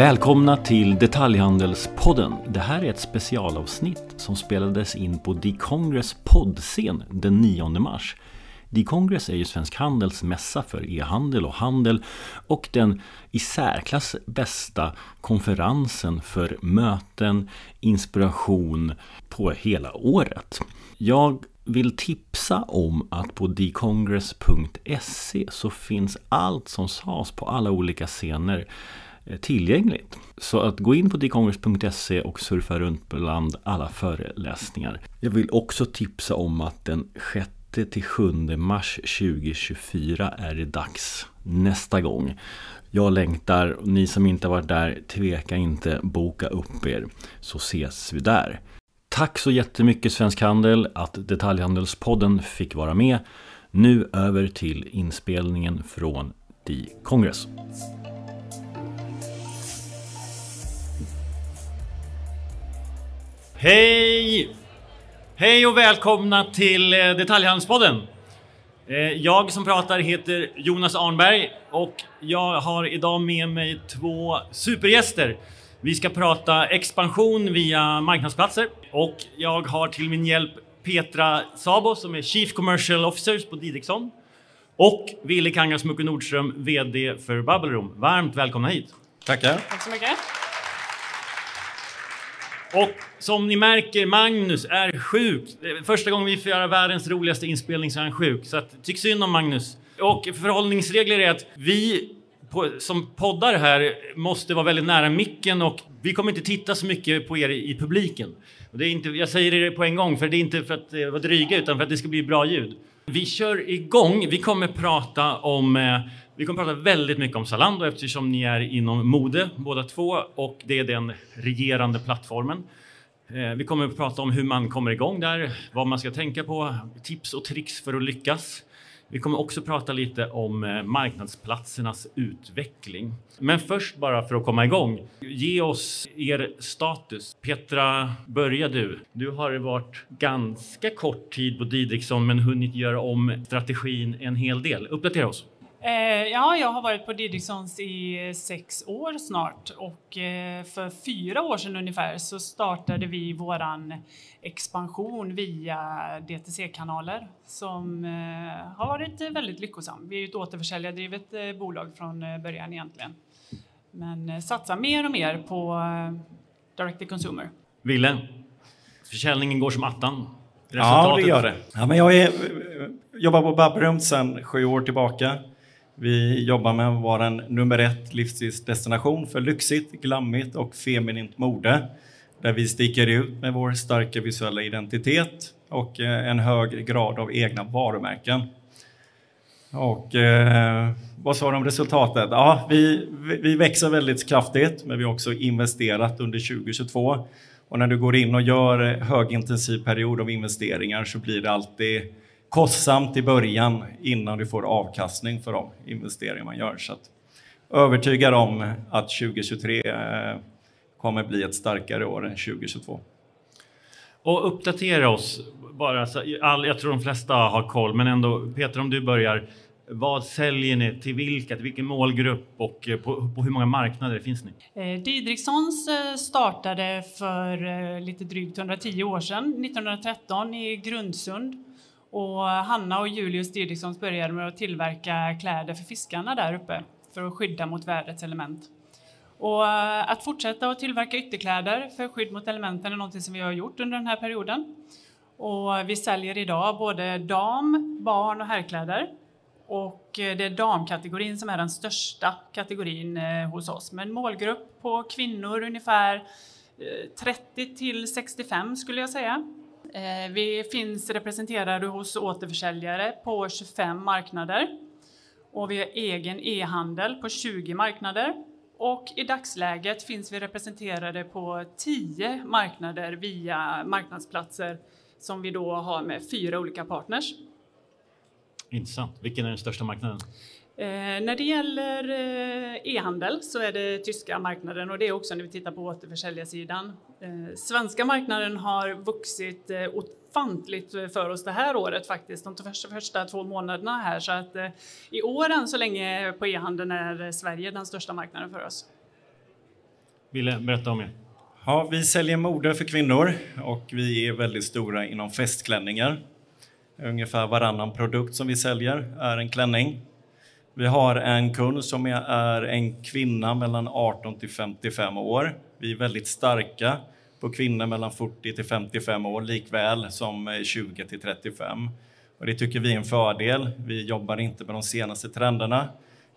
Välkomna till Detaljhandelspodden. Det här är ett specialavsnitt som spelades in på D-Congress poddscen den 9 mars. D-Congress är ju Svensk Handels mässa för e-handel och handel och den i särklass bästa konferensen för möten, inspiration på hela året. Jag vill tipsa om att på dcongress.se så finns allt som sades på alla olika scener Eh, tillgängligt. Så att gå in på dcongress.se och surfa runt bland alla föreläsningar. Jag vill också tipsa om att den 6 till 7 mars 2024 är det dags nästa gång. Jag längtar ni som inte varit där, tveka inte, boka upp er så ses vi där. Tack så jättemycket Svensk Handel att Detaljhandelspodden fick vara med. Nu över till inspelningen från The Congress. Hej! Hej och välkomna till eh, Detaljhandelspodden. Eh, jag som pratar heter Jonas Arnberg och jag har idag med mig två supergäster. Vi ska prata expansion via marknadsplatser och jag har till min hjälp Petra Sabo som är Chief Commercial Officer på Didriksson och Wille Kangasmucke Nordström, VD för Bubble Room. Varmt välkomna hit! Tackar! Tack så mycket! Och som ni märker, Magnus är sjuk. Första gången vi får göra världens roligaste inspelning så är han sjuk. Så att, tyck synd om Magnus. Och förhållningsregler är att vi på, som poddar här måste vara väldigt nära micken och vi kommer inte titta så mycket på er i publiken. Och det är inte, jag säger det på en gång, för det är inte för att eh, vara dryga utan för att det ska bli bra ljud. Vi kör igång. Vi kommer prata om eh, vi kommer prata väldigt mycket om Zalando eftersom ni är inom mode båda två och det är den regerande plattformen. Eh, vi kommer att prata om hur man kommer igång där, vad man ska tänka på, tips och tricks för att lyckas. Vi kommer också prata lite om eh, marknadsplatsernas utveckling. Men först bara för att komma igång, ge oss er status. Petra, börja du. Du har varit ganska kort tid på Didriksson men hunnit göra om strategin en hel del. Uppdatera oss. Eh, ja, jag har varit på Didrikssons i sex år snart och eh, för fyra år sedan ungefär så startade vi våran expansion via DTC-kanaler som eh, har varit väldigt lyckosam. Vi är ett återförsäljardrivet eh, bolag från eh, början egentligen. Men eh, satsar mer och mer på eh, direct to consumer. Ville, försäljningen går som attan. Ja, det gör det. Ja, men jag är, jobbar på Babberum sedan sju år tillbaka. Vi jobbar med att vara en nummer ett livsstilsdestination för lyxigt, glammigt och feminint mode. Där vi sticker ut med vår starka visuella identitet och eh, en hög grad av egna varumärken. Och eh, vad sa du om resultatet? Ja, vi, vi växer väldigt kraftigt, men vi har också investerat under 2022. Och när du går in och gör högintensiv period av investeringar så blir det alltid kostsamt i början innan du får avkastning för de investeringar man gör. Så att, övertygad om att 2023 eh, kommer bli ett starkare år än 2022. Och uppdatera oss bara, så all, jag tror de flesta har koll, men ändå Peter om du börjar. Vad säljer ni till vilka, till vilken målgrupp och eh, på, på hur många marknader finns ni? Eh, Didrikssons eh, startade för eh, lite drygt 110 år sedan, 1913 i Grundsund. Och Hanna och Julius Didriksson började med att tillverka kläder för fiskarna där uppe för att skydda mot vädrets element. Och eh, att fortsätta att tillverka ytterkläder för skydd mot elementen är något som vi har gjort under den här perioden. Och vi säljer idag både dam-, barn och herrkläder. Och eh, det är damkategorin som är den största kategorin eh, hos oss med en målgrupp på kvinnor ungefär 30 till 65 skulle jag säga. Eh, vi finns representerade hos återförsäljare på 25 marknader och vi har egen e-handel på 20 marknader och i dagsläget finns vi representerade på 10 marknader via marknadsplatser som vi då har med fyra olika partners. Intressant. Vilken är den största marknaden? Eh, när det gäller eh, e-handel så är det tyska marknaden och det är också när vi tittar på återförsäljarsidan. Eh, svenska marknaden har vuxit eh, ofantligt för oss det här året faktiskt, de första, första två månaderna här. Så att i år än så länge på e-handeln är Sverige den största marknaden för oss. ville berätta om er. Ja, vi säljer mode för kvinnor och vi är väldigt stora inom festklänningar. Ungefär varannan produkt som vi säljer är en klänning. Vi har en kund som är en kvinna mellan 18 till 55 år. Vi är väldigt starka på kvinnor mellan 40 till 55 år likväl som 20 till 35. Och det tycker vi är en fördel. Vi jobbar inte med de senaste trenderna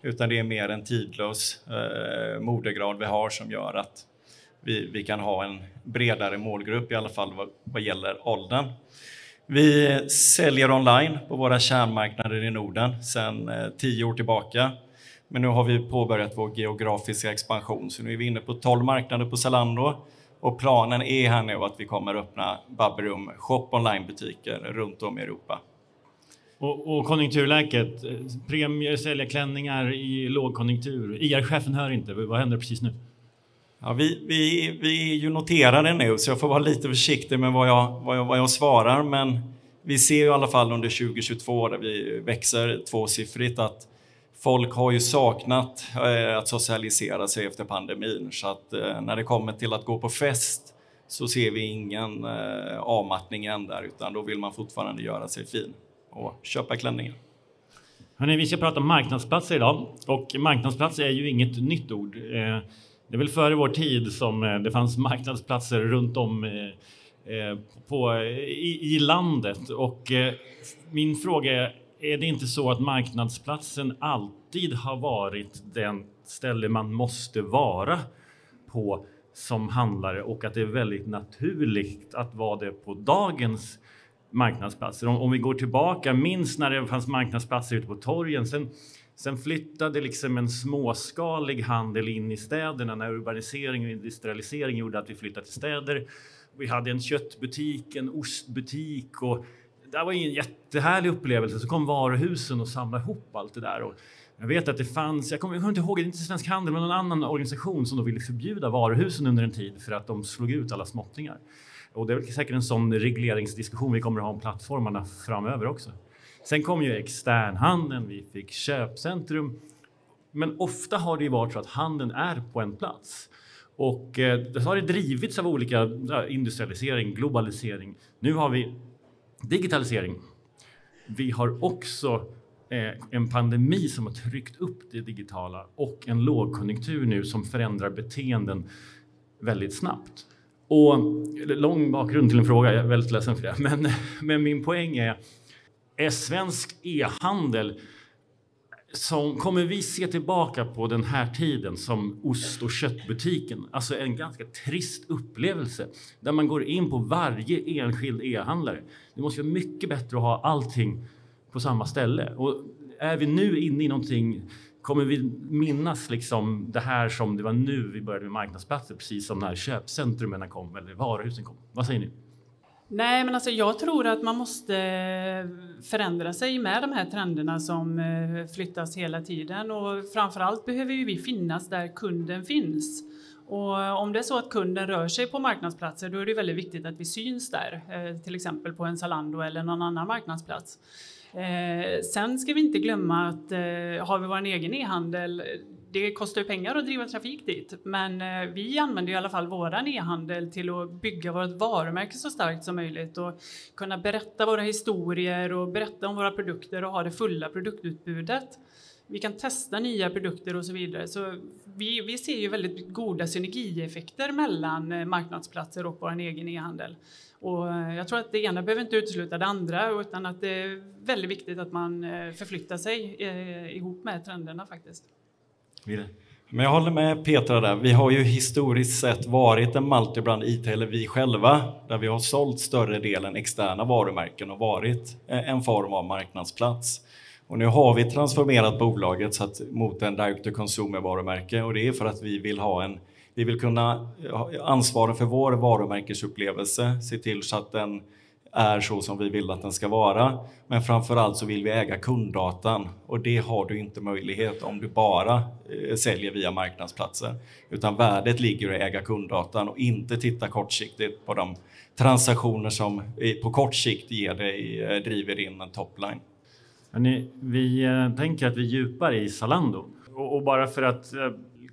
utan det är mer en tidlös eh, modegrad vi har som gör att vi, vi kan ha en bredare målgrupp i alla fall vad, vad gäller åldern. Vi säljer online på våra kärnmarknader i Norden sedan eh, tio år tillbaka. Men nu har vi påbörjat vår geografiska expansion, så nu är vi inne på 12 marknader på Zalando och planen är här nu att vi kommer öppna Babberum shop online-butiker runt om i Europa. Och, och konjunkturläget, eh, premier, sälja klänningar i lågkonjunktur. IR-chefen hör inte, vad händer precis nu? Ja, vi, vi, vi är ju noterade nu, så jag får vara lite försiktig med vad jag, vad jag, vad jag svarar. Men vi ser ju i alla fall under 2022, där vi växer tvåsiffrigt, att folk har ju saknat eh, att socialisera sig efter pandemin. Så att eh, när det kommer till att gå på fest så ser vi ingen eh, avmattning än där, utan då vill man fortfarande göra sig fin och köpa klänningar. Hörrni, vi ska prata om marknadsplatser idag och marknadsplatser är ju inget nytt ord. Eh, det är väl före vår tid som eh, det fanns marknadsplatser runt om eh, eh, på, i, i landet och min fråga är, är det inte så att marknadsplatsen alltid har varit den ställe man måste vara på som handlare och att det är väldigt naturligt att vara det på dagens marknadsplatser. Om, om vi går tillbaka, minst när det fanns marknadsplatser ute på torgen. Sen, sen flyttade liksom en småskalig handel in i städerna när urbanisering och industrialisering gjorde att vi flyttade till städer. Vi hade en köttbutik, en ostbutik och det var en jättehärlig upplevelse. Så kom varuhusen och samlade ihop allt det där. Och jag vet att det fanns, jag kommer, jag kommer inte ihåg, inte Svensk Handel, men någon annan organisation som då ville förbjuda varuhusen under en tid för att de slog ut alla småttingar. Och det är säkert en sån regleringsdiskussion vi kommer att ha om plattformarna framöver också. Sen kom ju externhandeln, vi fick köpcentrum. Men ofta har det ju varit så att handeln är på en plats. Och eh, det har det drivits av olika industrialisering, globalisering. Nu har vi digitalisering. Vi har också eh, en pandemi som har tryckt upp det digitala och en lågkonjunktur nu som förändrar beteenden väldigt snabbt. Och lång bakgrund till en fråga, jag är väldigt ledsen för det. Men, men min poäng är, är svensk e-handel som, kommer vi se tillbaka på den här tiden som ost och köttbutiken? Alltså en ganska trist upplevelse där man går in på varje enskild e-handlare. Det måste vara mycket bättre att ha allting på samma ställe. Och är vi nu inne i någonting Kommer vi minnas liksom det här som det var nu vi började med marknadsplatser, precis som när köpcentrumen kom eller varuhusen kom? Vad säger ni? Nej, men alltså jag tror att man måste eh, förändra sig med de här trenderna som eh, flyttas hela tiden och framförallt behöver ju vi finnas där kunden finns. Och eh, om det är så att kunden rör sig på marknadsplatser då är det väldigt viktigt att vi syns där, till exempel på en Zalando eller någon annan marknadsplats. Eh, sen ska vi inte glömma att eh, har vi vår egen e-handel, det kostar ju pengar att driva trafik dit, men eh, vi använder i alla fall våran e-handel till att bygga vårt varumärke så starkt som möjligt och kunna berätta våra historier och berätta om våra produkter och ha det fulla produktutbudet. Vi kan testa nya produkter och så vidare. Så vi, vi ser ju väldigt goda synergieffekter mellan eh, marknadsplatser och vår egen e-handel. Och eh, jag tror att det ena behöver inte utesluta det andra utan att det är väldigt viktigt att man förflyttar sig ihop med trenderna faktiskt. Men jag håller med Petra där. Vi har ju historiskt sett varit en multibrand e-tailer vi själva, där vi har sålt större delen externa varumärken och varit eh, en form av marknadsplats. Och nu har vi transformerat bolaget så att, mot en direct to consumer varumärke och det är för att vi vill ha en vi vill kunna eh, ansvara för vår varumärkesupplevelse, se till så att den är så som vi vill att den ska vara. Men framför allt så vill vi äga kunddatan och det har du inte möjlighet om du bara eh, säljer via marknadsplatser. Utan värdet ligger i att äga kunddatan och inte titta kortsiktigt på de transaktioner som eh, på kort sikt ger dig, eh, driver in en topline. Hörrni, vi eh, tänker att vi djupar i Zalando och bara för att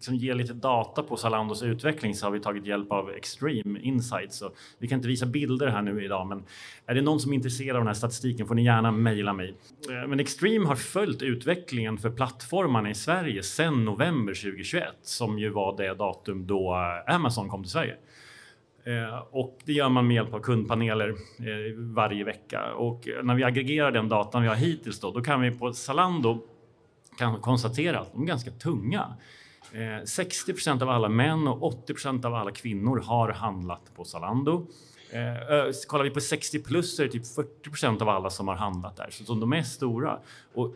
liksom ge lite data på Zalandos utveckling så har vi tagit hjälp av Extreme Insights. Så vi kan inte visa bilder här nu idag, men är det någon som är intresserad av den här statistiken får ni gärna mejla mig. Eh, men Extreme har följt utvecklingen för plattformarna i Sverige sedan november 2021 som ju var det datum då eh, Amazon kom till Sverige. Eh, och det gör man med hjälp av kundpaneler varje vecka. Och när vi aggregerar den datan vi har hittills då, då kan vi på Zalando kan konstatera att de är ganska tunga. Eh, 60 procent av alla män och 80 procent av alla kvinnor har handlat på Zalando. Eh, kollar vi på 60 plus så är det typ 40 procent av alla som har handlat där, så de är stora. Och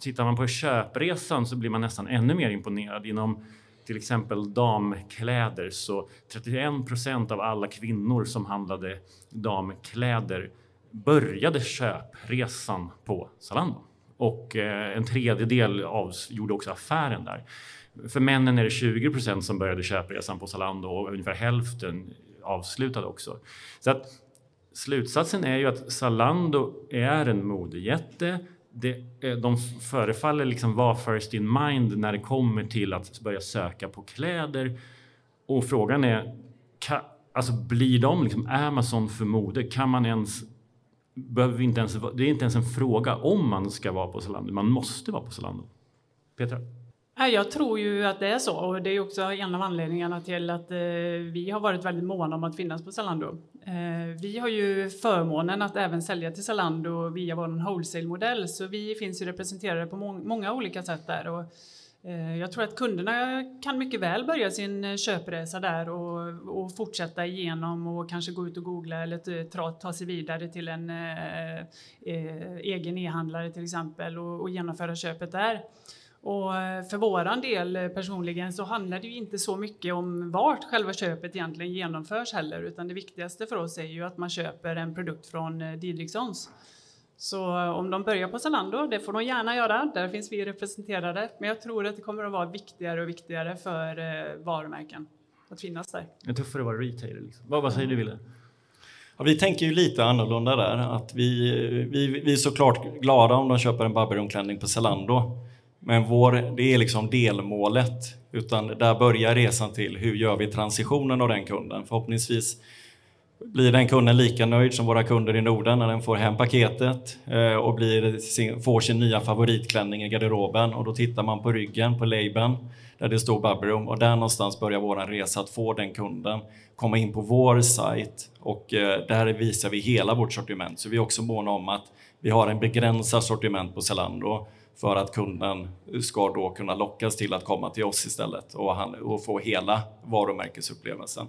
tittar man på köpresan så blir man nästan ännu mer imponerad. Inom till exempel damkläder så 31 procent av alla kvinnor som handlade damkläder började köpresan på Zalando och eh, en tredjedel av, gjorde också affären där. För männen är det 20% som började köpresan på Zalando och ungefär hälften avslutade också. Så att slutsatsen är ju att Zalando är en modejätte. Det, eh, de förefaller liksom vara first in mind när det kommer till att börja söka på kläder. Och frågan är, kan, alltså blir de liksom Amazon för mode? Kan man ens behöver vi inte ens, det är inte ens en fråga om man ska vara på Zalando, man måste vara på Zalando. Petra? Jag tror ju att det är så och det är också en av anledningarna till att eh, vi har varit väldigt måna om att finnas på Zalando. Eh, vi har ju förmånen att även sälja till Zalando via vår wholesale-modell så vi finns ju representerade på många olika sätt där. Och eh, jag tror att kunderna kan mycket väl börja sin köpresa där och, och fortsätta igenom och kanske gå ut och googla eller ta, ta sig vidare till en eh, eh, egen e-handlare till exempel och, och, genomföra köpet där. Och för våran del personligen så handlar det ju inte så mycket om vart själva köpet egentligen genomförs heller utan det viktigaste för oss är ju att man köper en produkt från Didrikssons. Så eh, om de börjar på Zalando, det får de gärna göra, där finns vi representerade. Men jag tror att det kommer att vara viktigare och viktigare för eh, varumärken att finnas där. Det är tuffare att vara retailer. Liksom. Vad, vad säger du Wille? Ja, vi tänker ju lite annorlunda där. Att vi, vi, vi är såklart glada om de köper en Barberumklänning på Zalando. Men vår, det är liksom delmålet. Utan där börjar resan till hur gör vi transitionen av den kunden? Förhoppningsvis blir den kunden lika nöjd som våra kunder i Norden när den får hem paketet eh, och blir, får sin nya favoritklänning i garderoben och då tittar man på ryggen på labeln där det står Babroom och där någonstans börjar vår resa att få den kunden komma in på vår sajt och eh, där visar vi hela vårt sortiment. Så vi är också måna om att vi har en begränsad sortiment på Zalando för att kunden ska då kunna lockas till att komma till oss istället och, och få hela varumärkesupplevelsen.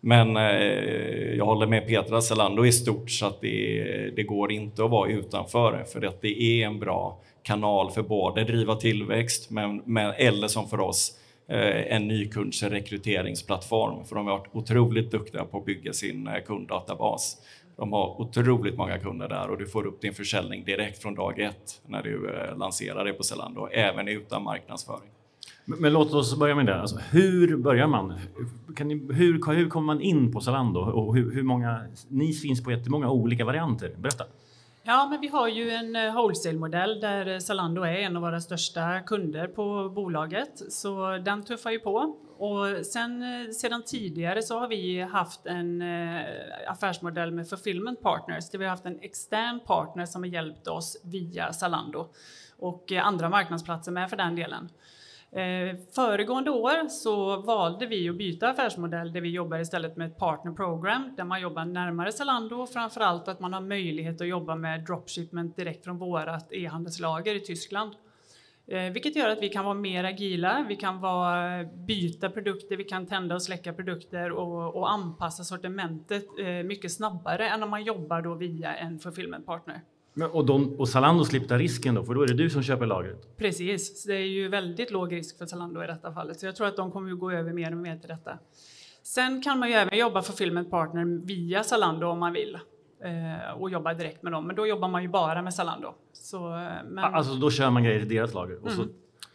Men eh, jag håller med Petra, Zalando i stort så att det, det går inte att vara utanför för att det är en bra kanal för både driva tillväxt men, men, eller som för oss eh, en nykundsrekryteringsplattform för de har varit otroligt duktiga på att bygga sin eh, kunddatabas. De har otroligt många kunder där och du får upp din försäljning direkt från dag ett när du eh, lanserar det på Zalando, även utan marknadsföring. Men, men, låt oss börja med det. Alltså, hur börjar man? Ni, hur, hur kommer man in på Zalando? Och hur, hur många, ni finns på jättemånga olika varianter. Berätta. Ja, men vi har ju en eh, wholesale-modell där Zalando är en av våra största kunder på bolaget, så den tuffar ju på. Och sen, eh, sedan tidigare så har vi haft en eh, affärsmodell med fulfillment partners, där vi har haft en extern partner som har hjälpt oss via Zalando och eh, andra marknadsplatser med för den delen. Eh, föregående år så valde vi att byta affärsmodell där vi jobbar istället med ett partner program där man jobbar närmare Zalando och framförallt att man har möjlighet att jobba med dropshipment direkt från vårat e-handelslager i Tyskland. Eh, vilket gör att vi kan vara mer agila, vi kan vara, byta produkter, vi kan tända och släcka produkter och, och anpassa sortimentet eh, mycket snabbare än om man jobbar då via en fulfillment partner. Men, och, de, och Zalando slipper risken då, för då är det du som köper lagret? Precis, det är ju väldigt låg risk för Zalando i detta fallet, så jag tror att de kommer att gå över mer och mer till detta. Sen kan man ju även jobba för Filmet Partner via Zalando om man vill eh, och jobba direkt med dem, men då jobbar man ju bara med Zalando. Så, eh, men... Alltså då kör man grejer i deras lager och mm. så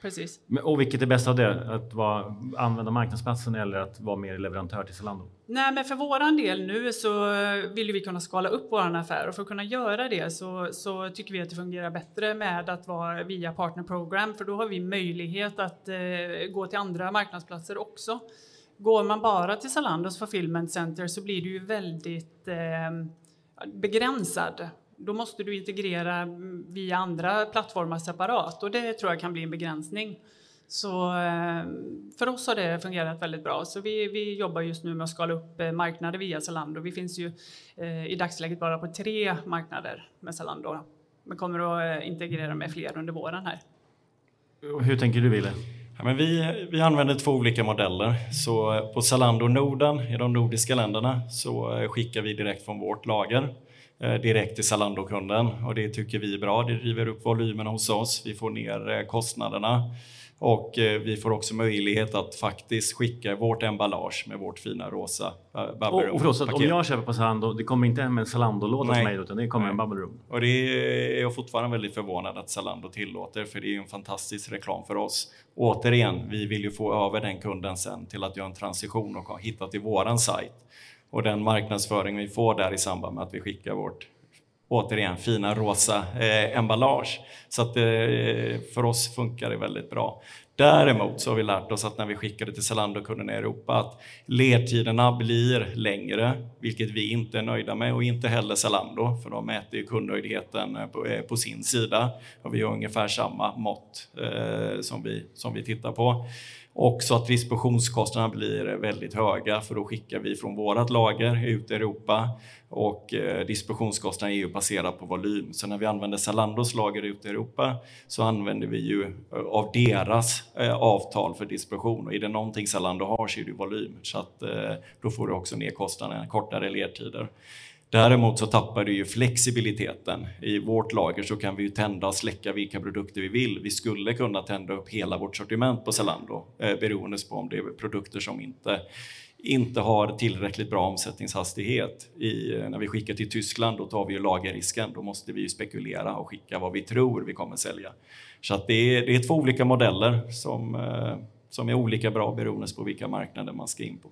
Precis. Och vilket är bäst av det? Att vara, använda marknadsplatsen eller att vara mer leverantör till Zalando? Nej, men för våran del nu så vill vi kunna skala upp vår affär och för att kunna göra det så, så tycker vi att det fungerar bättre med att vara via partner program för då har vi möjlighet att eh, gå till andra marknadsplatser också. Går man bara till Zalandos fulfillment center så blir du ju väldigt eh, begränsad. Då måste du integrera via andra plattformar separat och det tror jag kan bli en begränsning. Så eh, för oss har det fungerat väldigt bra. Så vi, vi jobbar just nu med att skala upp eh, marknader via Zalando. Vi finns ju eh, i dagsläget bara på tre marknader med Zalando. Men kommer att integrera med fler under våren här. Hur tänker du Wille? Ja, men vi, vi använder två olika modeller. Så på Zalando Norden i de nordiska länderna så skickar vi direkt från vårt lager direkt till Zalando-kunden och det tycker vi är bra. Det driver upp volymerna hos oss. Vi får ner kostnaderna och eh, vi får också möjlighet att faktiskt skicka vårt emballage med vårt fina rosa eh, Bubble Room. Och, och om jag köper på Zalando, det kommer inte hem en Zalando-låda till mig utan det kommer Nej. en Bubble Room? Och det är jag fortfarande väldigt förvånad att Zalando tillåter för det är en fantastisk reklam för oss. Återigen, vi vill ju få över den kunden sen till att göra en transition och hitta till våran sajt. Och den marknadsföring vi får där i samband med att vi skickar vårt återigen fina rosa eh, emballage. Så att eh, för oss funkar det väldigt bra. Däremot så har vi lärt oss att när vi skickar det till Zalando-kunderna i Europa att ledtiderna blir längre, vilket vi inte är nöjda med och inte heller Zalando, för de mäter ju kundnöjdheten eh, på, eh, på sin sida och vi har ungefär samma mått eh, som, vi, som vi tittar på. Och så att distributionskostnaderna blir väldigt höga för då skickar vi från vårt lager ut i Europa och eh, distributionskostnaderna distributionskostnaden är ju baserad på volym. Så när vi använder Zalandos lager ut i Europa så använder vi ju eh, av deras eh, avtal för distribution och är det någonting Zalando har så är det volym. Så att då får du också ner kostnaderna, kortare ledtider. Däremot så tappar du ju flexibiliteten. I vårt lager så kan vi ju tända och släcka vilka produkter vi vill. Vi skulle kunna tända upp hela vårt sortiment på Zalando eh, beroende på om det är produkter som inte, inte har tillräckligt bra omsättningshastighet. I, eh, när vi skickar till Tyskland då tar vi ju lagerrisken. Då måste vi ju spekulera och skicka vad vi tror vi kommer sälja. Så att det, är, det är två olika modeller som, eh, som är olika bra beroende på vilka marknader man ska in på.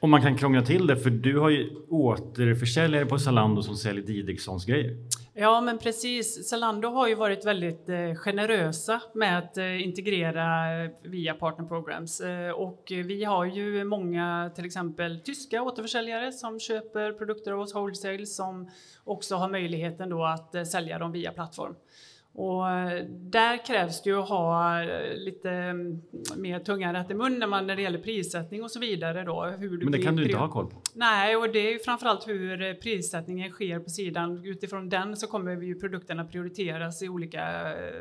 Och man kan krångla till det för du har ju återförsäljare på Zalando som säljer Didrikssons grejer. Ja men precis. Zalando har ju varit väldigt eh, generösa med att eh, integrera eh, via partner programs eh, och vi har ju många till exempel tyska återförsäljare som köper produkter av oss wholesale som också har möjligheten då att eh, sälja dem via plattform. Och eh, där krävs det ju att ha eh, lite mm, mer tunga rätt i mun när, man, när det gäller prissättning och så vidare. Då, hur du Men det kan du inte ha koll på? Nej, och det är ju framförallt hur eh, prissättningen sker på sidan. Utifrån den så kommer ju produkterna prioriteras i olika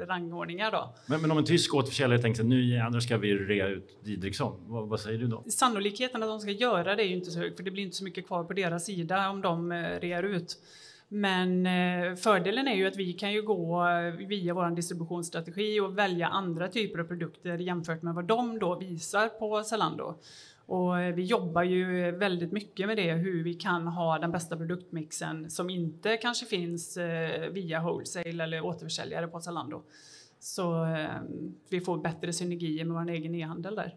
rangordningar. Då. Men, men om en tysk återförsäljare tänker att nu jädrar ska vi rea ut Didriksson, vad, vad, säger du då? Sannolikheten att de ska göra det är ju inte så hög, för det blir inte så mycket kvar på deras sida om de rear ut. Men eh, fördelen är ju att vi kan ju gå eh, via vår distributionsstrategi och välja andra typer av produkter jämfört med vad de då visar på Zalando. Och eh, vi jobbar ju väldigt mycket med det, hur vi kan ha den bästa produktmixen som inte kanske finns via wholesale eller återförsäljare på Zalando. Så vi får bättre synergier med vår egen e-handel där.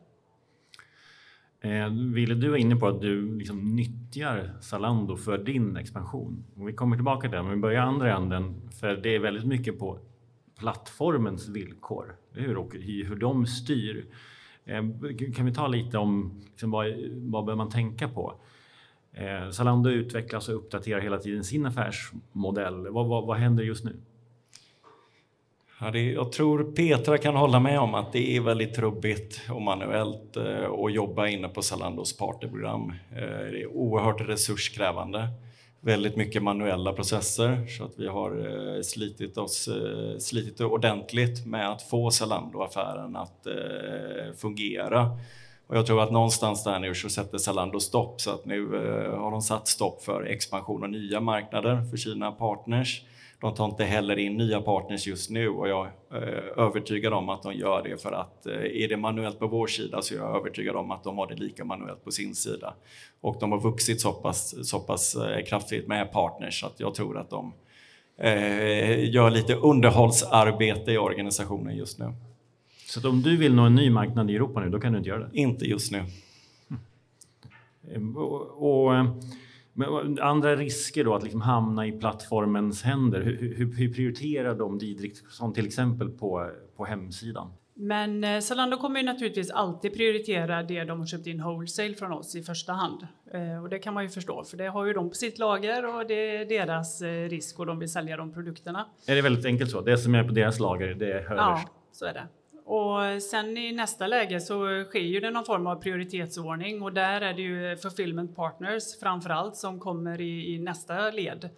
Eh, Ville, du var inne på att du liksom nyttjar Zalando för din expansion. Och vi kommer tillbaka till det, men vi börjar andra änden. För det är väldigt mycket på plattformens villkor, hur, och hur de styr. Eh, kan vi ta lite om liksom, vad, vad bör man tänka på? Eh, Zalando utvecklas och uppdaterar hela tiden sin affärsmodell. Vad, vad, vad händer just nu? Ja, det, jag tror Petra kan hålla med om att det är väldigt trubbigt och manuellt eh, att jobba inne på Zalandos partnerprogram. Eh, det är oerhört resurskrävande. Väldigt mycket manuella processer så att vi har eh, slitit oss eh, slitit ordentligt med att få Zalando-affären att eh, fungera. Och jag tror att någonstans där nu så sätter Zalando stopp så att nu eh, har de satt stopp för expansion och nya marknader för sina partners. De tar inte heller in nya partners just nu och jag är eh, övertygad om att de gör det för att eh, är det manuellt på vår sida så är jag övertygad om att de har det lika manuellt på sin sida. Och de har vuxit så pass, så pass eh, kraftigt med partners att jag tror att de gör lite underhållsarbete i organisationen just nu. Så om du vill nå en ny marknad i Europa nu, då kan du inte göra det? Inte just nu. Mm. Och, och, andra risker då att liksom hamna i plattformens händer. Hur, hur, hur prioriterar de Didrik som till exempel på, på hemsidan? Men eh, Zalando kommer ju naturligtvis alltid prioritera det de har köpt in wholesale från oss i första hand. Eh, och det kan man ju förstå, för det har ju de på sitt lager och det är deras eh, risk och de vill sälja de produkterna. Är det väldigt enkelt så? Det som är på deras lager, det är? Ja, så är det. Och sen i nästa läge så sker ju det någon form av prioritetsordning och där är det ju fulfillment partners framför allt som kommer i, i nästa led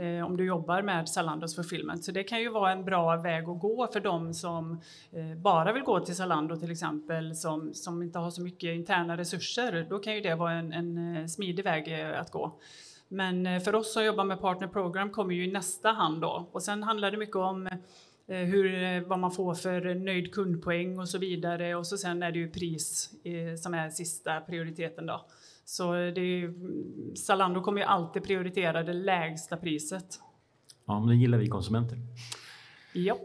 eh, om du jobbar med Zalandos fulfillment. Så det kan ju vara en bra väg att gå för de som eh, bara vill gå till Zalando till exempel som, som inte har så mycket interna resurser. Då kan ju det vara en, en eh, smidig väg eh, att gå. Men eh, för oss som jobbar med partner program kommer ju i nästa hand då och sen handlar det mycket om Eh, hur, eh, vad man får för nöjd kundpoäng och så vidare. Och så sen är det ju pris eh, som är sista prioriteten då. Så det är, Zalando kommer ju alltid prioritera det lägsta priset. Ja, men det gillar vi konsumenter. Ja.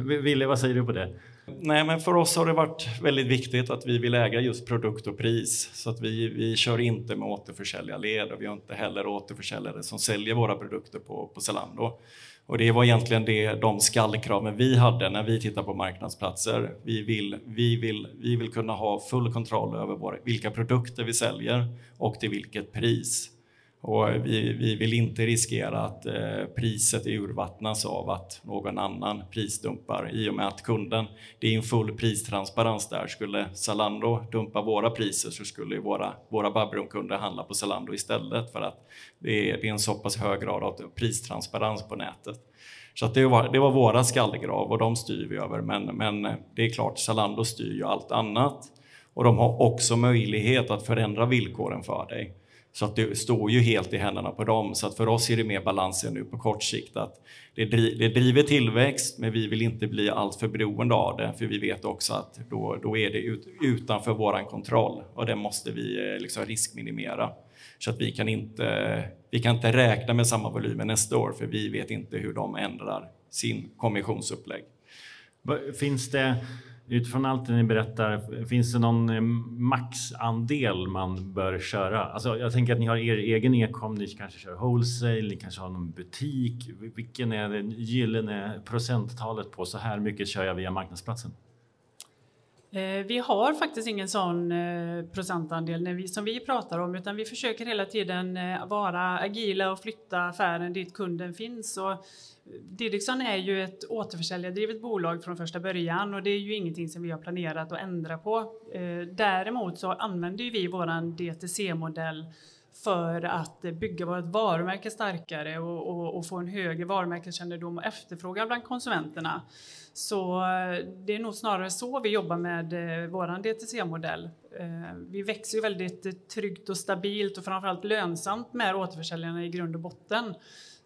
Ville, vad säger du på det? Nej, men för oss har det varit väldigt viktigt att vi vill äga just produkt och pris. Så att vi, vi kör inte med återförsäljarled och vi har inte heller återförsäljare som säljer våra produkter på, på Zalando. Och det var egentligen det, de skallkraven vi hade när vi tittar på marknadsplatser. Vi vill, vi vill, vi vill kunna ha full kontroll över våra, vilka produkter vi säljer och till vilket pris. Och vi, vi vill inte riskera att eh, priset urvattnas av att någon annan prisdumpar i och med att kunden, det är en full pristransparens där. Skulle Zalando dumpa våra priser så skulle våra, våra Babron-kunder handla på Zalando istället för att det är, det är en så pass hög grad av pristransparens på nätet. Så att det, var, det var våra skallgrav och de styr vi över. Men, men det är klart, Zalando styr ju allt annat och de har också möjlighet att förändra villkoren för dig. Så att det står ju helt i händerna på dem. Så att för oss är det mer balansen nu på kort sikt. Att det, det driver tillväxt, men vi vill inte bli alltför beroende av det. För vi vet också att då, då är det ut, utanför vår kontroll och det måste vi eh, liksom riskminimera. Så att vi kan, inte, vi kan inte räkna med samma volymer nästa år, för vi vet inte hur de ändrar sin kommissionsupplägg. Finns det Utifrån allt det ni berättar, finns det någon eh, maxandel man bör köra? Alltså, jag tänker att ni har er egen e-com, ni kanske kör wholesale, ni kanske har någon butik. Vilken är det gyllene procenttalet på så här mycket kör jag via marknadsplatsen? Eh, vi har faktiskt ingen sån eh, procentandel som vi pratar om utan vi försöker hela tiden eh, vara agila och flytta affären dit kunden finns. Och Didriksson är ju ett återförsäljardrivet bolag från första början och det är ju ingenting som vi har planerat att ändra på. Däremot så använder vi våran DTC-modell för att bygga vårt varumärke starkare och, och, och, få en högre varumärkeskännedom och efterfrågan bland konsumenterna. Så eh, det är nog snarare så vi jobbar med eh, vår DTC-modell. Eh, vi växer ju väldigt tryggt och stabilt och framförallt lönsamt med återförsäljarna i grund och botten.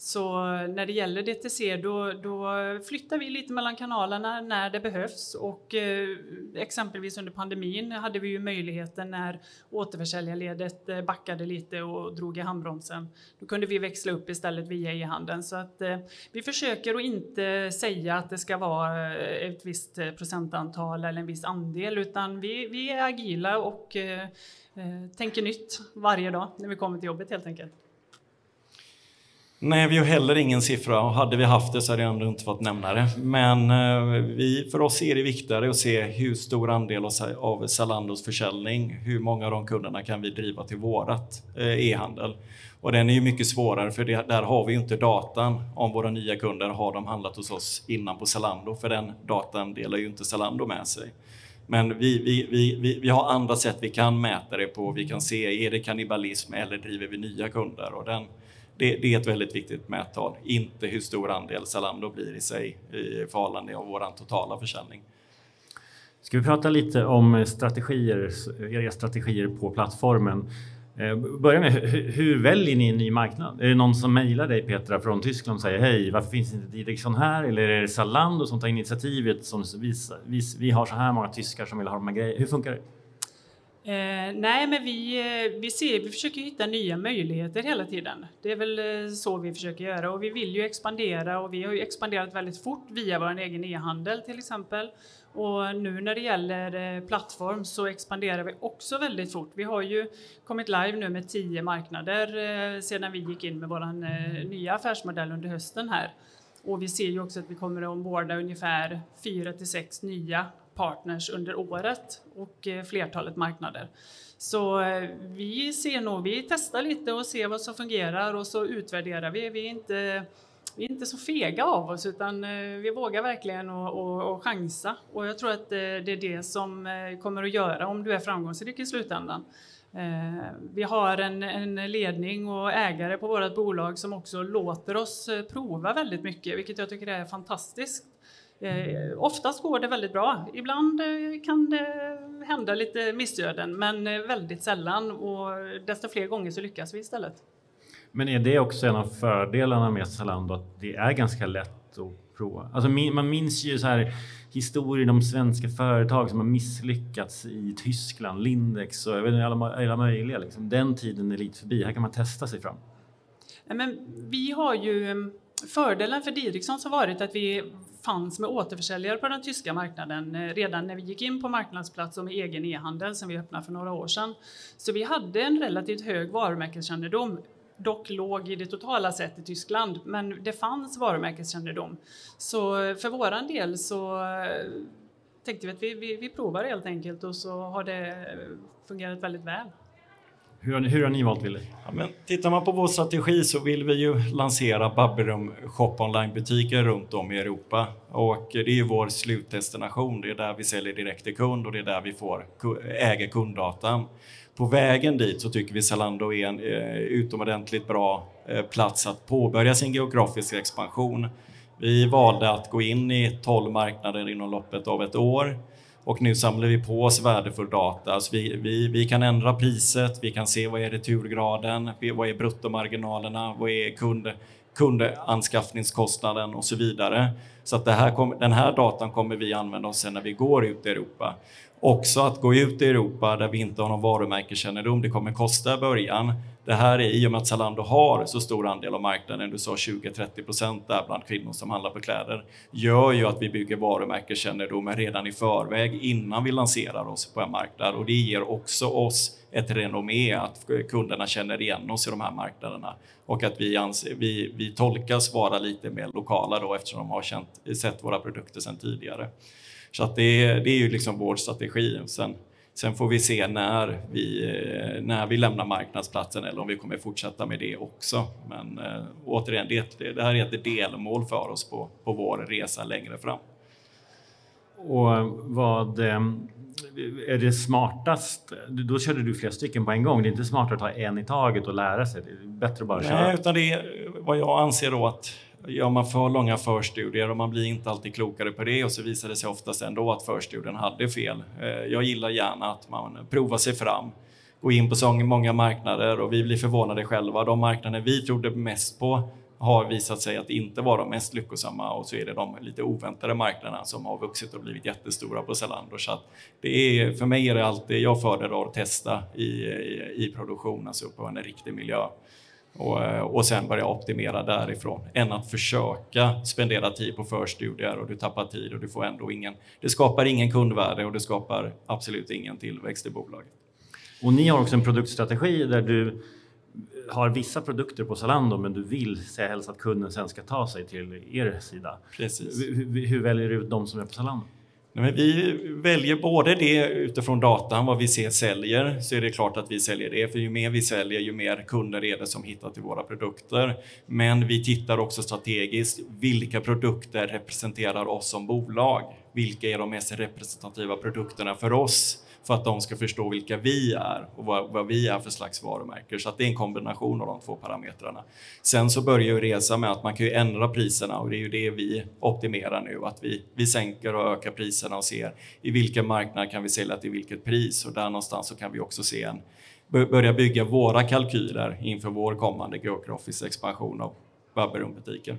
Så när det gäller DTC då, då, flyttar vi lite mellan kanalerna när det behövs och eh, exempelvis under pandemin hade vi ju möjligheten när återförsäljarledet eh, backade lite och drog i handbromsen. Då kunde vi växla upp istället via e-handeln så att eh, vi försöker att inte säga att det ska vara eh, ett visst eh, procentantal eller en viss andel utan vi, vi är agila och eh, tänker nytt varje dag när vi kommer till jobbet helt enkelt. Nej, vi har heller ingen siffra och hade vi haft det så hade jag ändå inte fått nämna det. Men eh, vi, för oss är det viktigare att se hur stor andel av Zalandos försäljning, hur många av de kunderna kan vi driva till vårat eh, e-handel. Och den är ju mycket svårare för det, där har vi ju inte datan om våra nya kunder har de handlat hos oss innan på Zalando, för den datan delar ju inte Zalando med sig. Men vi, vi, vi, vi, har andra sätt vi kan mäta det på. Vi kan se, är det kannibalism eller driver vi nya kunder? Och den, det, det, är ett väldigt viktigt mättal, inte hur stor andel Zalando blir i sig i förhållande av vår totala försäljning. Ska vi prata lite om strategier, era strategier på plattformen? Eh, börja med, hur väljer ni en ny marknad? Är det någon som mejlar dig Petra från Tyskland och säger hej, varför finns inte Didriksson här? Eller är det Zalando som tar initiativet som visar, vi, vi har så här många tyskar som vill ha de här grejerna? Hur funkar det? Eh, nej, men vi, eh, vi, ser, vi försöker hitta nya möjligheter hela tiden. Det är väl eh, så vi försöker göra och vi vill ju expandera och vi har ju expanderat väldigt fort via vår egen e-handel till exempel. Och nu när det gäller eh, plattform så expanderar vi också väldigt fort. Vi har ju kommit live nu med tio marknader eh, sedan vi gick in med vår eh, nya affärsmodell under hösten här. Och vi ser ju också att vi kommer att omborda ungefär fyra till sex nya partners under året och eh, flertalet marknader. Så eh, vi ser nog, vi testar lite och ser vad som fungerar och så utvärderar vi. Vi är inte, vi är inte så fega av oss utan eh, vi vågar verkligen och, och, och chansa. Och jag tror att det är det som kommer att göra om du är framgångsrik i slutändan. Vi har en, en, ledning och ägare på vårt bolag som också låter oss prova väldigt mycket, vilket jag tycker är fantastiskt. Eh, oftast går det väldigt bra. Ibland eh, kan det hända lite missöden, men eh, väldigt sällan och desto fler gånger så lyckas vi istället. Men är det också en av fördelarna med Zalando att det är ganska lätt att prova? Alltså man minns ju så här historier om svenska företag som har misslyckats i Tyskland, Lindex och jag vet inte, alla, alla möjliga. Liksom. Den tiden är lite förbi. Här kan man testa sig fram. Men vi har ju fördelen för Didriksson har varit att vi fanns med återförsäljare på den tyska marknaden eh, redan när vi gick in på marknadsplats och med egen e-handel som vi öppnade för några år sedan. Så vi hade en relativt hög varumärkeskännedom dock låg i det totala sett i Tyskland, men det fanns varumärkeskännedom. Så eh, för våran del så eh, tänkte vi att vi, vi, vi provar helt enkelt och så har det fungerat väldigt väl. Hur har, ni, hur har ni valt Wille? Ja, men tittar man på vår strategi så vill vi ju lansera Babberum shop online-butiker runt om i Europa. Och det är ju vår slutdestination. Det är där vi säljer direkt till kund och det är där vi får, äger kunddatan. På vägen dit så tycker vi Zalando är en eh, utomordentligt bra eh, plats att påbörja sin geografiska expansion. Vi valde att gå in i 12 marknader inom loppet av ett år och nu samlar vi på oss värdefull data. Så vi, vi, vi kan ändra priset, vi kan se vad är returgraden, vad är bruttomarginalerna, vad är kund, kundanskaffningskostnaden och så vidare. Så att det här kom, den här datan kommer vi använda oss sen när vi går ut i Europa. Också att gå ut i Europa där vi inte har någon varumärkeskännedom, det kommer kosta i början. Det här är i och med att Zalando har så stor andel av marknaden, du sa 20-30 procent där bland kvinnor som handlar på kläder, gör ju att vi bygger varumärkeskännedomen redan i förväg innan vi lanserar oss på en marknad och det ger också oss ett renommé att kunderna känner igen oss i de här marknaderna och att vi, anser, vi, vi tolkas vara lite mer lokala då eftersom de har känt, sett våra produkter sedan tidigare. Så att det, det är ju liksom vår strategi. Sen, sen får vi se när vi, eh, när vi lämnar marknadsplatsen eller om vi kommer fortsätta med det också. Men äh, återigen, det, det här är ett delmål för oss på, på vår resa längre fram. Och vad eh, är det smartast? Då körde du flera stycken på en gång. Det är inte smartare att ta en i taget och lära sig. Det är bättre att bara köra. Nej, utan det är vad jag anser då att gör man för långa förstudier och man blir inte alltid klokare på det och så visar det sig oftast ändå att förstudien hade fel. Eh, jag gillar gärna att man provar sig fram, går in på så många marknader och vi blir förvånade själva. De marknader vi trodde mest på har visat sig att inte vara de mest lyckosamma och så är det de lite oväntade marknaderna som har vuxit och blivit jättestora på Zalando. Så det är, för mig är det alltid, jag föredrar att testa i, i, i produktion, alltså på en riktig miljö och, eh, och sen börja optimera därifrån än att försöka spendera tid på förstudier och du tappar tid och du får ändå ingen, det skapar ingen kundvärde och det skapar absolut ingen tillväxt i bolaget. Och ni har också en produktstrategi där du har vissa produkter på Zalando men du vill säga helst att kunden sen ska ta sig till er sida. Precis. Hur, hur väljer du ut de som är på Zalando? Men vi väljer både det utifrån datan, vad vi ser säljer, så är det klart att vi säljer det, för ju mer vi säljer, ju mer kunder är det som hittar till våra produkter. Men vi tittar också strategiskt, vilka produkter representerar oss som bolag? Vilka är de mest representativa produkterna för oss? för att de ska förstå vilka vi är och vad, vad vi är för slags varumärken. Så att det är en kombination av de två parametrarna. Sen så börjar ju resa med att man kan ju ändra priserna och det är ju det vi optimerar nu, att vi, vi sänker och ökar priserna och ser i vilken marknad kan vi sälja till vilket pris och där någonstans så kan vi också se en börja bygga våra kalkyler inför vår kommande geografiska expansion av Babberum-butiker.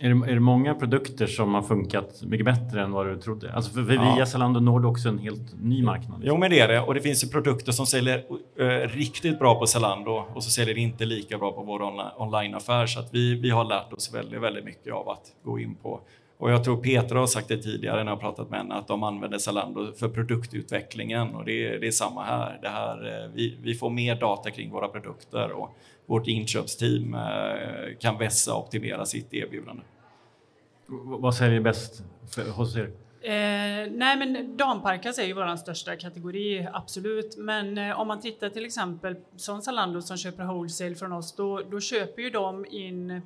Är det, är det många produkter som har funkat mycket bättre än vad du trodde? Alltså för, för ja. via Zalando når du också en helt ny marknad. Jo, men det är det. Och det finns ju produkter som säljer uh, riktigt bra på Zalando och så säljer det inte lika bra på vår onlineaffär. Så att vi, vi har lärt oss väldigt, väldigt mycket av att gå in på och jag tror Petra har sagt det tidigare när jag pratat med henne att de använder Zalando för produktutvecklingen och det är, det är samma här. Det här eh, vi, vi får mer data kring våra produkter och vårt inköpsteam eh, kan vässa och optimera sitt erbjudande. Vad säljer bäst hos er? Eh, nej, men damparkas är ju vår största kategori, absolut. Men eh, om man tittar till exempel som Zalando som köper wholesale från oss, då, då köper ju de in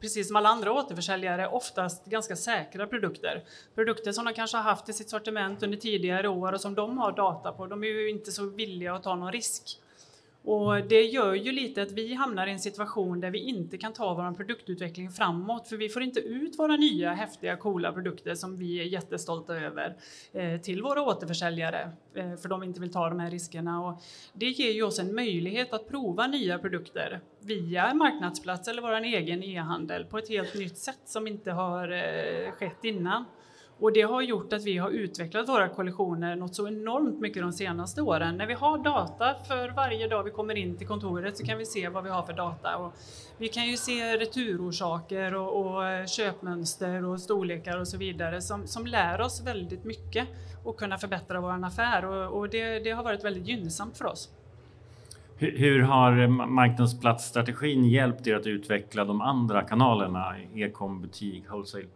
precis som alla andra återförsäljare, oftast ganska säkra produkter. Produkter som de kanske har haft i sitt sortiment under tidigare år och som de har data på. De är ju inte så villiga att ta någon risk. Och det gör ju lite att vi hamnar i en situation där vi inte kan ta vår produktutveckling framåt för vi får inte ut våra nya häftiga coola produkter som vi är jättestolta över eh, till våra återförsäljare eh, för de inte vill ta de här riskerna. Och det ger ju oss en möjlighet att prova nya produkter via en marknadsplats eller vår egen e-handel på ett helt nytt sätt som inte har eh, skett innan. Och det har gjort att vi har utvecklat våra kollektioner något så enormt mycket de senaste åren. När vi har data för varje dag vi kommer in till kontoret så kan vi se vad vi har för data. Och vi kan ju se returorsaker och, och eh, köpmönster och storlekar och så vidare som, som lär oss väldigt mycket och kunna förbättra vår affär och, och det, det har varit väldigt gynnsamt för oss. Hur har eh, marknadsplatsstrategin hjälpt er att utveckla de andra kanalerna, e-com, butik, wholesale?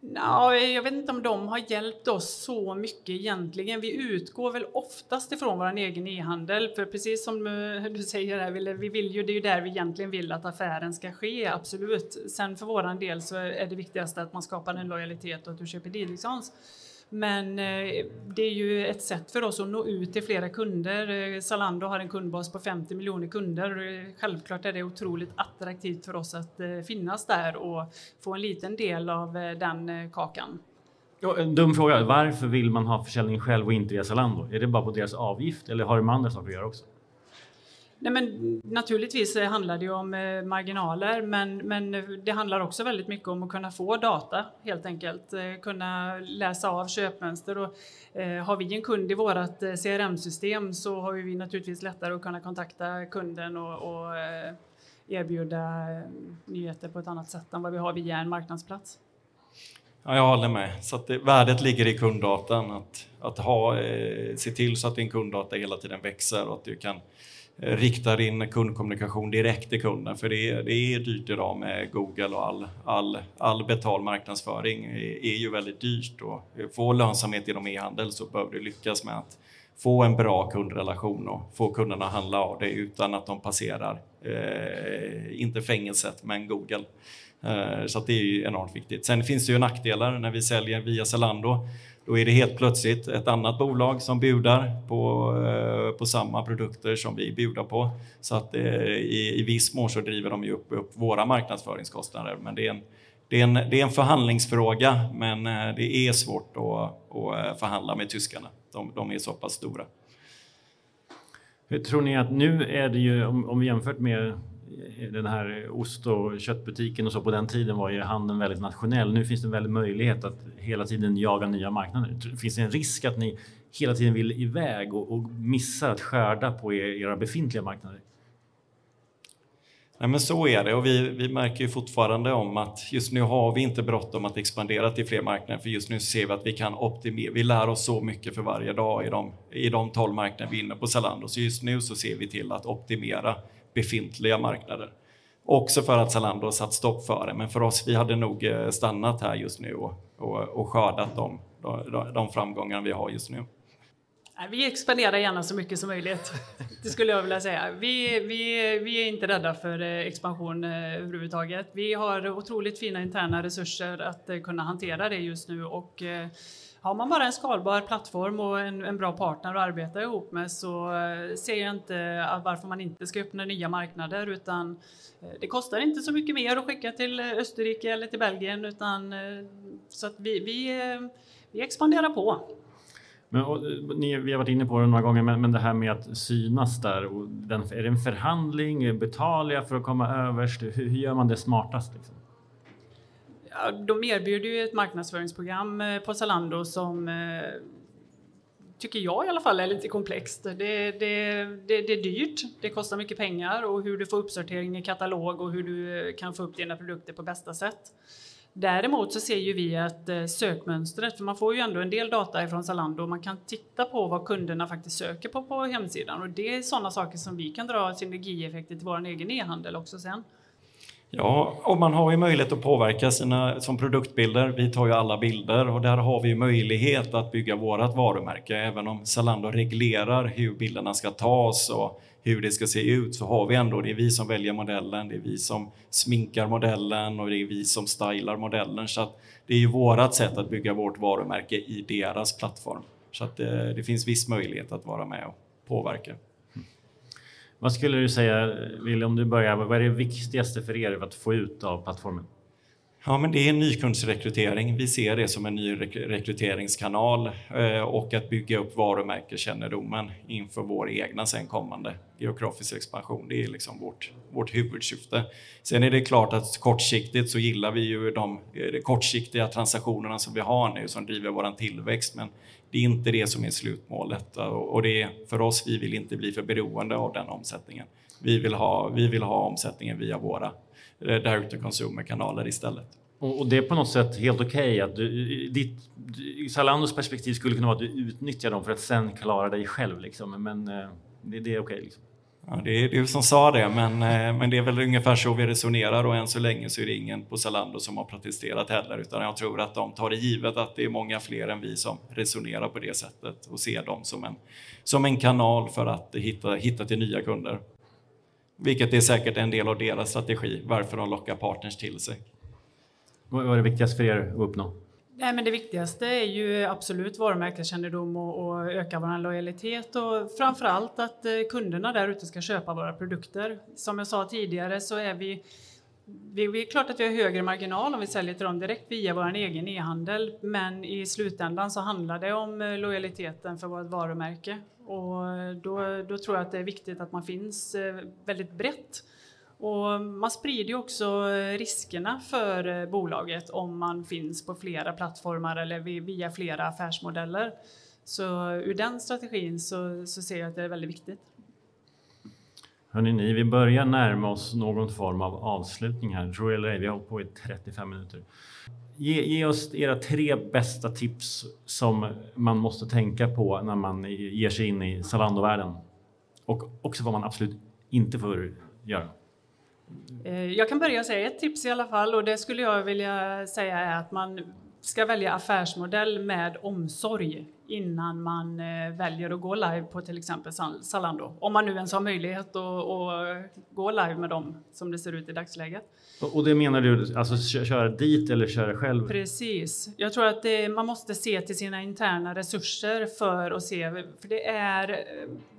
Ja, jag vet inte om de har hjälpt oss så mycket egentligen. Vi utgår väl oftast ifrån vår egen e-handel, för precis som eh, du säger, här, vi vill ju, det är ju där vi egentligen vill att affären ska ske, absolut. Sen för vår del så är det viktigaste att man skapar en lojalitet och att du köper Didriksons. Men eh, det är ju ett sätt för oss att nå ut till flera kunder. Eh, Zalando har en kundbas på 50 miljoner kunder. Självklart är det otroligt attraktivt för oss att eh, finnas där och få en liten del av den kakan. Ja, en dum fråga. Varför vill man ha försäljning själv och inte via Zalando? Är det bara på deras avgift eller har det med andra saker att göra också? Nej, men naturligtvis eh, handlar det ju om eh, marginaler, men, men eh, det handlar också väldigt mycket om att kunna få data helt enkelt. Kunna läsa av köpmönster och eh, har vi en kund i vårt CRM-system så har vi naturligtvis lättare att kunna kontakta kunden och, och erbjuda nyheter på ett annat sätt än vad vi har via en marknadsplats. Ja, jag håller med. Så att det, värdet ligger i kunddatan. Att, att ha, eh, se till så att din kunddata hela tiden växer och att du kan Eh, riktar in kundkommunikation direkt till kunden. För det är, det är dyrt idag med Google och all, all, all betald marknadsföring är, är ju väldigt dyrt. Och få lönsamhet inom e-handel så behöver du lyckas med att få en bra kundrelation och få kunderna att handla av det utan att de passerar, eh, inte fängelset, men Google. Eh, så det är ju enormt viktigt. Sen finns det ju nackdelar när vi säljer via Zalando då är det helt plötsligt ett annat bolag som bjuder på, eh, på samma produkter som vi bjuder på. Så att eh, i, i viss mån så driver de ju upp, upp våra marknadsföringskostnader. Men det är en, det är en, det är en förhandlingsfråga, men eh, det är svårt att, att förhandla med tyskarna. De, de är så pass stora. Hur tror ni att nu är det ju, om, om vi jämfört med den här ost och köttbutiken och så på den tiden var ju handeln väldigt nationell. Nu finns det en väldig möjlighet att hela tiden jaga nya marknader. Finns det en risk att ni hela tiden vill iväg och, och missar att skörda på era befintliga marknader? Nej, men så är det och vi, vi märker ju fortfarande om att just nu har vi inte bråttom att expandera till fler marknader för just nu ser vi att vi kan optimera. Vi lär oss så mycket för varje dag i de, i de 12 marknader vi är inne på Zalando. Så just nu så ser vi till att optimera befintliga marknader. Också för att Zalando har satt stopp för det, men för oss, vi hade nog eh, stannat här just nu och, och, och skördat de, de, de framgångar vi har just nu. Vi expanderar gärna så mycket som möjligt. Det skulle jag vilja säga. Vi, vi, vi är inte rädda för eh, expansion eh, överhuvudtaget. Vi har otroligt fina interna resurser att kunna hantera det just nu och har man bara en skalbar plattform och en, en, bra partner att arbeta ihop med så eh, ser jag inte eh, varför man inte ska öppna nya marknader utan eh, det kostar inte så mycket mer att skicka till Österrike eller till Belgien utan så att vi, vi, vi expanderar på. Men, och, ni, vi har varit inne på det några gånger, men, men det här med att synas där. Och den, är det en förhandling? Betalar jag för att komma överst? Hur, hur gör man det smartast? Liksom? De erbjuder ju ett marknadsföringsprogram eh, på Zalando som eh, tycker jag i alla fall är lite komplext. Det, det, det, det, är dyrt, det kostar mycket pengar och hur du får uppsortering i katalog och hur du eh, kan få upp dina produkter på bästa sätt. Däremot så ser ju vi att sökmönstret, för man får ju ändå en del data ifrån Zalando och man kan titta på vad kunderna faktiskt söker på på hemsidan och det är sådana saker som vi kan dra synergieffekter till vår egen e-handel också sen. Ja, och man har ju möjlighet att påverka sina som produktbilder. Vi tar ju alla bilder och där har vi möjlighet att bygga vårat varumärke. Även om Zalando reglerar hur bilderna ska tas och hur det ska se ut så har vi ändå, det är vi som väljer modellen, det är vi som sminkar modellen och det är vi som stylar modellen. Så att det är ju vårat sätt att bygga vårt varumärke i deras plattform. Så att det, det finns viss möjlighet att vara med och påverka. Vad skulle du säga, Wille, om du börjar, vad är det viktigaste för er att få ut av plattformen? Ja, men det är nykundsrekrytering. Vi ser det som en ny rekryteringskanal eh, och att bygga upp varumärkeskännedomen inför vår egna sen kommande geografisk expansion. Det är liksom vårt, vårt huvudsyfte. Sen är det klart att kortsiktigt så gillar vi ju de, eh, de kortsiktiga transaktionerna som vi har nu som driver vår tillväxt. Men det är inte det som är slutmålet och det är för oss, vi vill inte bli för beroende av den omsättningen. Vi vill ha, vi vill ha omsättningen via våra direct to consumer-kanaler istället. Och, det är på något sätt helt okej okay att du, ditt, Zalandos perspektiv skulle kunna vara att du utnyttjar dem för att sen klara dig själv. Liksom. Men eh, det, det är okej. Okay, liksom. Ja, det är du som sa det, men, eh, men det är väl ungefär så vi resonerar och än så länge så är det ingen på Zalando som har protesterat heller, utan jag tror att de tar det givet att det är många fler än vi som resonerar på det sättet och ser dem som en, som en kanal för att hitta, hitta till nya kunder. Vilket är säkert en del av deras strategi, varför de lockar partners till sig. Vad är det viktigaste för er att uppnå? Nej, men det viktigaste är ju absolut varumärkeskännedom och, och öka vår lojalitet och framför allt att eh, kunderna där ute ska köpa våra produkter. Som jag sa tidigare så är vi det är klart att vi har högre marginal om vi säljer till dem direkt via vår egen e-handel, men i slutändan så handlar det om eh, lojaliteten för vårt varumärke och då, då tror jag att det är viktigt att man finns eh, väldigt brett och man sprider ju också eh, riskerna för eh, bolaget om man finns på flera plattformar eller via flera affärsmodeller. Så ur den strategin så, så ser jag att det är väldigt viktigt. Hörrni, ni, vi börjar närma oss någon form av avslutning här. Tror eller ej, vi har hållit på i 35 minuter. Ge, ge, oss era tre bästa tips som man måste tänka på när man ger sig in i Zalando-världen. Och också vad man absolut inte får göra. Eh, jag kan börja säga ett tips i alla fall och det skulle jag vilja säga är att man ska välja affärsmodell med omsorg innan man eh, väljer att gå live på till exempel Zalando. Om man nu ens har möjlighet att, gå live med dem som det ser ut i dagsläget. Och det menar du, alltså köra dit eller köra själv? Precis. Jag tror att det, man måste se till sina interna resurser för att se, för det är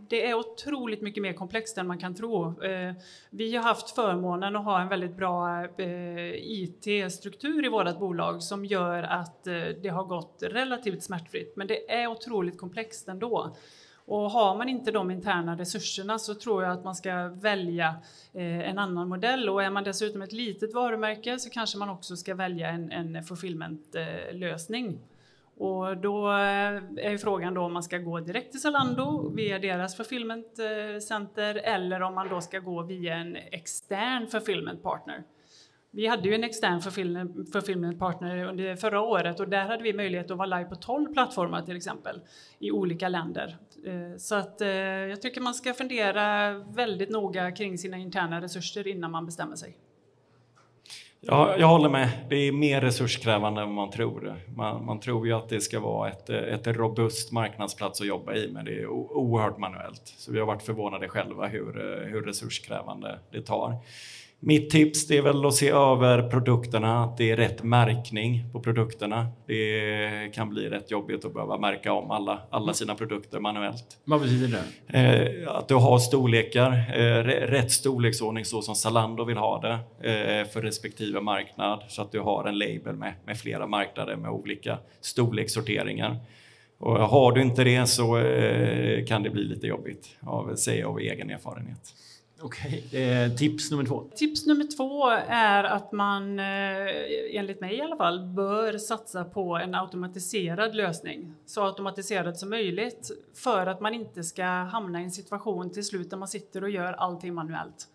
det är otroligt mycket mer komplext än man kan tro. Eh, vi har haft förmånen att ha en väldigt bra IT-struktur i vårt bolag som gör att eh, det har gått relativt smärtfritt. Men det är otroligt komplext ändå. Och har man inte de interna resurserna så tror jag att man ska välja en annan modell. Och är man dessutom ett litet varumärke så kanske man också ska välja en, en fulfillment-lösning. Och då eh, är frågan då om man ska gå direkt till Zalando via deras fulfillment eh, center eller om man då ska gå via en extern fulfillment partner. Vi hade ju en extern fulfillment partner under förra året och där hade vi möjlighet att vara live på 12 plattformar till exempel i olika länder. Eh, så att jag tycker man ska fundera väldigt noga kring sina interna resurser innan man bestämmer sig. Ja, jag håller med. Det är mer resurskrävande än man tror. Man, man, tror ju att det ska vara ett, ett robust marknadsplats att jobba i, men det är oerhört manuellt. Så vi har varit förvånade själva hur, hur resurskrävande det tar. Mitt tips är väl att se över produkterna, att det är rätt märkning på produkterna. Det kan bli rätt jobbigt att behöva märka om alla, alla sina produkter manuellt. Vad betyder det? Eh, att du har storlekar, eh, rätt storleksordning så som Zalando vill ha det eh, för respektive marknad. Så att du har en label med, med flera marknader med olika storlekssorteringar. Och har du inte det så kan det bli lite jobbigt, av, säger jag av egen erfarenhet. Okej, okay. tips nummer två? Tips nummer två är att man, eh, enligt mig i alla fall, bör satsa på en automatiserad lösning. Så automatiserad som möjligt för att man inte ska hamna i en situation till slut där man sitter och gör allting manuellt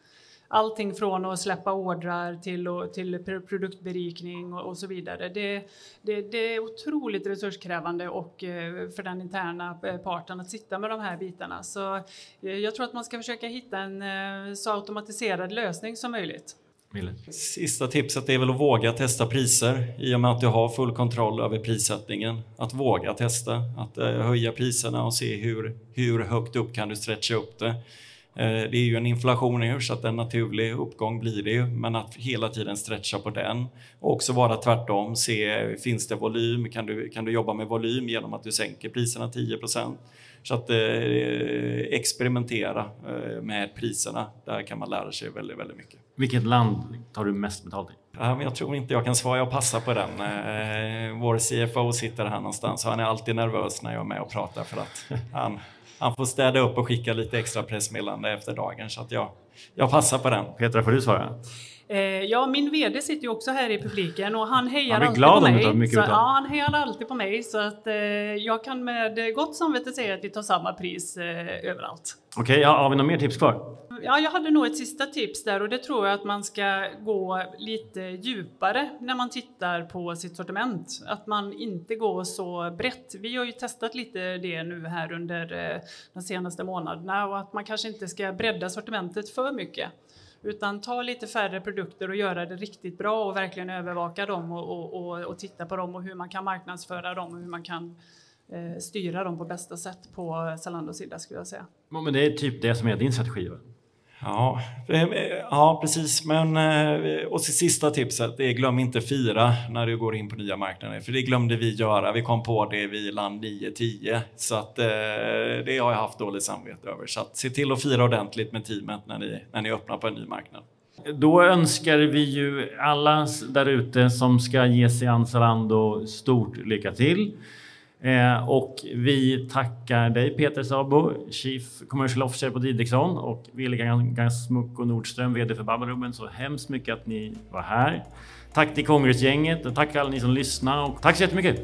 allting från att släppa ordrar till, och, till produktberikning och, och så vidare. Det, det, det, är otroligt resurskrävande och eh, för den interna eh, parten att sitta med de här bitarna. Så eh, jag tror att man ska försöka hitta en så automatiserad lösning som möjligt. Sista tipset är väl att våga testa priser i och med att du har full kontroll över prissättningen. Att våga testa, att höja priserna och se hur, hur högt upp kan du stretcha upp det. Eh, det är ju en inflation nu så att en naturlig uppgång blir det ju, men att hela tiden stretcha på den. Och också vara tvärtom, se finns det volym, kan du, kan du jobba med volym genom att du sänker priserna 10% Så att eh, experimentera eh, med priserna, där kan man lära sig väldigt, väldigt mycket. Vilket land tar du mest betalt i? Jag tror inte jag kan svara, jag passar på den. Eh, vår CFO sitter här någonstans och han är alltid nervös när jag är med och pratar för att han han får städa upp och skicka lite extra pressmeddelande efter dagen. Så att jag, jag passar på den. Petra, får du svara? Eh, ja, min VD sitter ju också här i publiken och han hejar han alltid på mig. Så, ja, han hejar alltid på mig så att eh, jag kan med gott samvete säga att vi tar samma pris eh, överallt. Okej, okay, ja, har vi några mer tips kvar? Ja, jag hade nog ett sista tips där och det tror jag att man ska gå lite djupare när man tittar på sitt sortiment. Att man inte går så brett. Vi har ju testat lite det nu här under eh, de senaste månaderna och att man kanske inte ska bredda sortimentet för mycket utan ta lite färre produkter och göra det riktigt bra och verkligen övervaka dem och, och, och, och titta på dem och hur man kan marknadsföra dem och hur man kan eh, styra dem på bästa sätt på Zalandos sida skulle jag säga. Men det är typ det som är din strategi? Va? Ja, eh, ja, precis. Men, eh, och sista tipset är glöm inte fira när du går in på nya marknader. För det glömde vi göra. Vi kom på det vid land 9-10. Så att, eh, det har jag haft dåligt samvete över. Så att, se till att fira ordentligt med teamet när ni, när ni öppnar på en ny marknad. Då önskar vi ju alla där ute som ska ge sig an Zalando stort lycka till. Eh, och vi tackar dig Peter Sabo, Chief Commercial Officer på Didriksson och William Smuk och Nordström, VD för Babbelrummen, så hemskt mycket att ni var här. Tack till Kongressgänget och tack alla ni som lyssnade och tack så jättemycket!